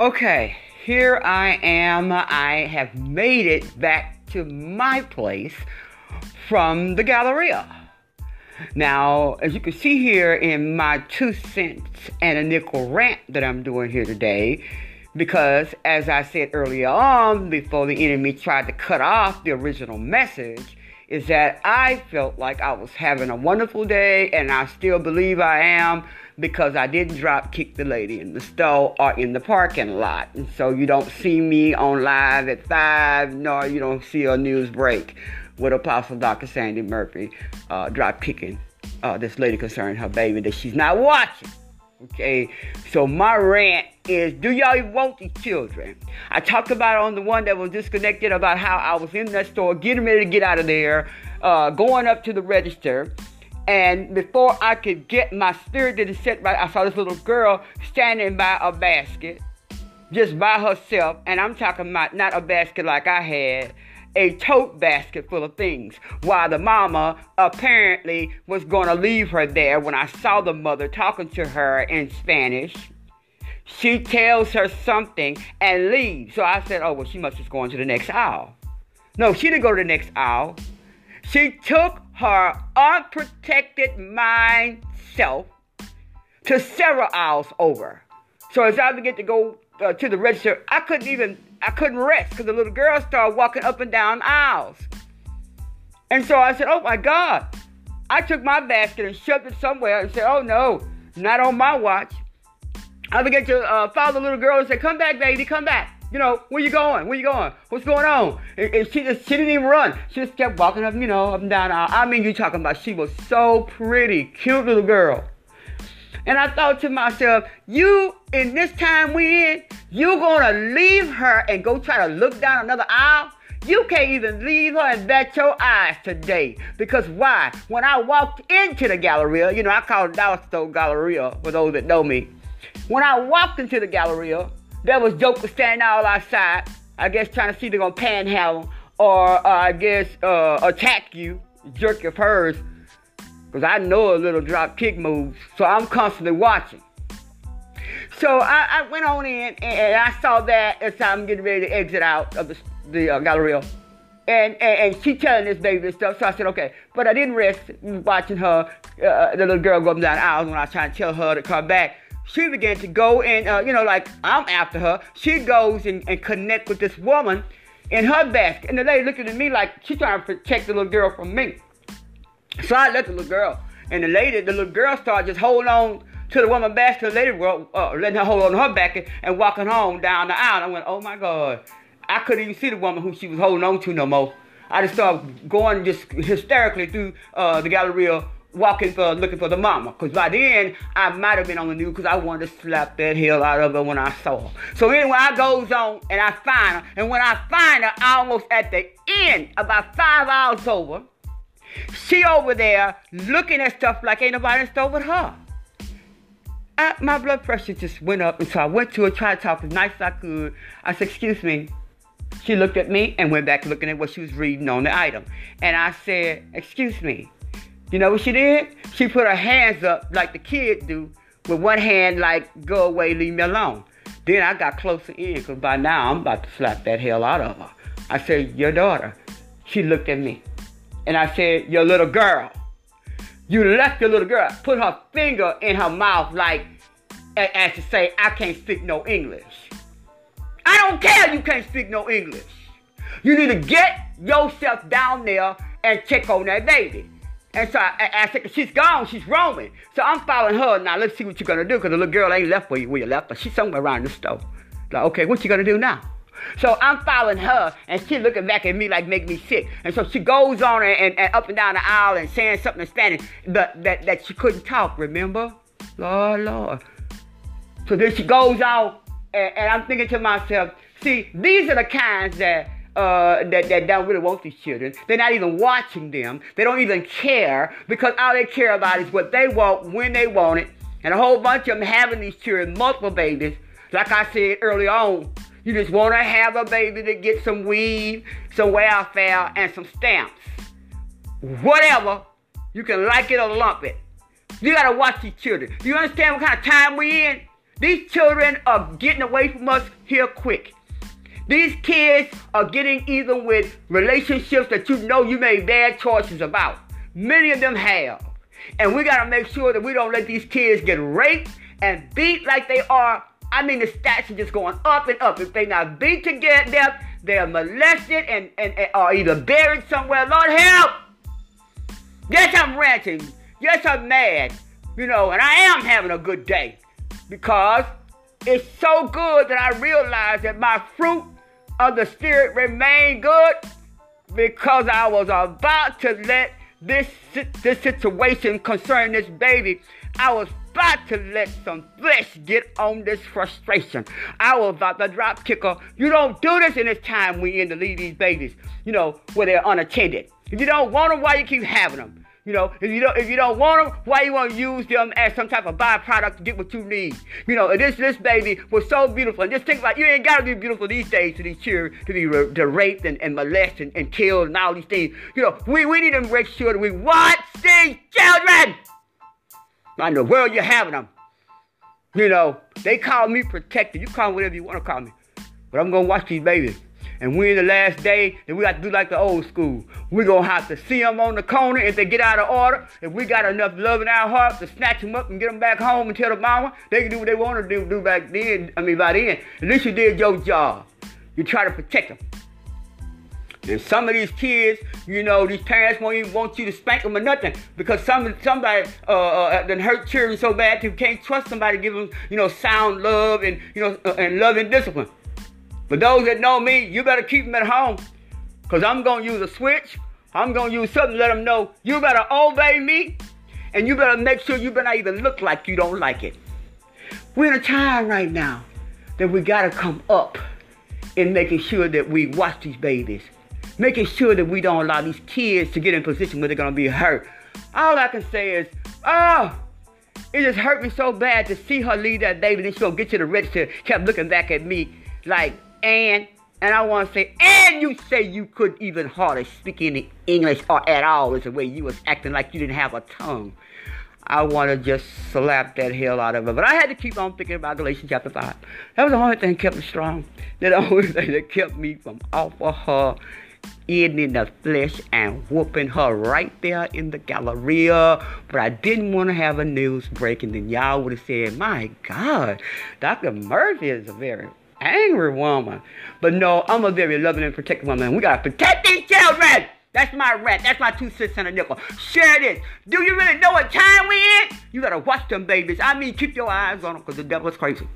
Okay, here I am. I have made it back to my place from the Galleria. Now, as you can see here in my two cents and a nickel rant that I'm doing here today, because as I said earlier on, before the enemy tried to cut off the original message, is that I felt like I was having a wonderful day, and I still believe I am because I didn't drop kick the lady in the store or in the parking lot. And so you don't see me on live at 5, nor you don't see a news break with Apostle Dr. Sandy Murphy uh, drop kicking uh, this lady concerning her baby that she's not watching. Okay, so my rant is do y'all want these children? I talked about on the one that was disconnected about how I was in that store getting ready to get out of there, uh, going up to the register. And before I could get my spirit to set right, I saw this little girl standing by a basket, just by herself. And I'm talking about not a basket like I had, a tote basket full of things while the mama apparently was going to leave her there when I saw the mother talking to her in Spanish. She tells her something and leaves. So I said, oh, well, she must just going to the next aisle. No, she didn't go to the next aisle. She took her unprotected mind self to several aisles over. So as I began to go uh, to the register, I couldn't even I couldn't rest because the little girl started walking up and down aisles. And so I said, Oh my God. I took my basket and shoved it somewhere and said, Oh no, not on my watch. I began to uh, follow the little girl and say, Come back, baby, come back. You know, where you going? Where you going? What's going on? And, and she just she didn't even run. She just kept walking up, you know, up and down. Aisle. I mean, you talking about she was so pretty, cute little girl. And I thought to myself, you in this time we in, you gonna leave her and go try to look down another aisle? You can't even leave her and bat your eyes today. Because why? When I walked into the Galleria, you know, I call it Dollar Store Galleria for those that know me. When I walked into the Galleria, there was jokers standing all outside, I guess trying to see they're gonna panhandle or uh, I guess uh, attack you, jerk your purse because I know a little drop kick moves, so I'm constantly watching. So I, I went on in and, I saw that as I'm getting ready to exit out of the, the uh, Galleria. And, and, and she telling this baby stuff, so I said, okay. But I didn't rest watching her, uh, the little girl going down the aisle when I was trying to tell her to come back. She began to go and, uh, you know, like I'm after her. She goes and, and connect with this woman in her basket. And the lady looking at me like she's trying to protect the little girl from me. So I let the little girl, and the lady, the little girl started just holding on to the woman basket. The lady uh, letting her hold on her basket and walking home down the aisle. I went, oh my God. I couldn't even see the woman who she was holding on to no more. I just started going just hysterically through uh, the Galleria walking for looking for the mama. Cause by then I might have been on the news because I wanted to slap that hell out of her when I saw her. So anyway, I goes on and I find her, and when I find her, almost at the end, about five hours over, she over there looking at stuff like ain't nobody in store with her. I, my blood pressure just went up, and so I went to her, tried to talk as nice as I could. I said, "Excuse me." She looked at me and went back looking at what she was reading on the item. And I said, "Excuse me." You know what she did? She put her hands up like the kid do, with one hand like, "Go away, leave me alone." Then I got closer in, because by now I'm about to slap that hell out of her. I said, "Your daughter." She looked at me. And I said, Your little girl. You left your little girl, put her finger in her mouth like, as to say, I can't speak no English. I don't care you can't speak no English. You need to get yourself down there and check on that baby. And so I, I said, she's gone, she's roaming. So I'm following her. Now let's see what you're gonna do, because the little girl ain't left where you, where you left her. She's somewhere around the store. Like, okay, what you gonna do now? So I'm following her, and she looking back at me like make me sick. And so she goes on and, and, and up and down the aisle and saying something in Spanish, but that, that she couldn't talk, remember? Lord, Lord. So then she goes out, and, and I'm thinking to myself, see, these are the kinds that uh, that, that don't really want these children. They're not even watching them. They don't even care because all they care about is what they want when they want it. And a whole bunch of them having these children, multiple babies. Like I said early on, you just want to have a baby to get some weed, some welfare, and some stamps. Whatever. You can like it or lump it. You gotta watch these children. Do you understand what kind of time we in? These children are getting away from us here quick. These kids are getting even with relationships that you know you made bad choices about. Many of them have. And we got to make sure that we don't let these kids get raped and beat like they are. I mean, the stats are just going up and up. If they not beat to death, they are molested and, and, and are either buried somewhere. Lord help! Yes, I'm ranting. Yes, I'm mad. You know, and I am having a good day because it's so good that I realize that my fruit of the Spirit remained good because I was about to let this, this situation concerning this baby, I was about to let some flesh get on this frustration. I was about to drop kicker. You don't do this in this time we in to leave these babies, you know, where they're unattended. If you don't want them, why you keep having them? You know, if you don't if you don't want them, why you want to use them as some type of byproduct to get what you need? You know, this this baby was so beautiful. And just think about you ain't gotta be beautiful these days to these children to be raped and, and molested and, and killed and all these things. You know, we, we need to make sure that we watch these children. In the world you're having them. You know, they call me protected. You call me whatever you want to call me. But I'm gonna watch these babies. And we're in the last day, then we got to do like the old school. We're going to have to see them on the corner if they get out of order. If we got enough love in our hearts to snatch them up and get them back home and tell the mama they can do what they want to do, do back then. I mean, by then. At least you did your job. You try to protect them. And some of these kids, you know, these parents won't even want you to spank them or nothing because some somebody uh, uh done hurt children so bad you can't trust somebody to give them, you know, sound love and you know uh, and love and discipline. For those that know me, you better keep them at home. Because I'm going to use a switch. I'm going to use something to let them know you better obey me. And you better make sure you better even look like you don't like it. We're in a time right now that we got to come up in making sure that we watch these babies. Making sure that we don't allow these kids to get in position where they're going to be hurt. All I can say is, oh, it just hurt me so bad to see her leave that baby. Then she gonna get to the register, kept looking back at me like, and and I want to say, and you say you couldn't even hardly speak any English or at all is the way you was acting like you didn't have a tongue. I want to just slap that hell out of her. But I had to keep on thinking about Galatians chapter 5. That was the only thing that kept me strong. That the only thing that kept me from off of her, eating in the flesh and whooping her right there in the Galleria. But I didn't want to have a news break, and then y'all would have said, my God, Dr. Murphy is a very angry woman. But no, I'm a very loving and protective woman. We gotta protect these children. That's my rant. That's my two cents and a nickel. Share this. Do you really know what time we in? You gotta watch them babies. I mean, keep your eyes on them because the devil is crazy.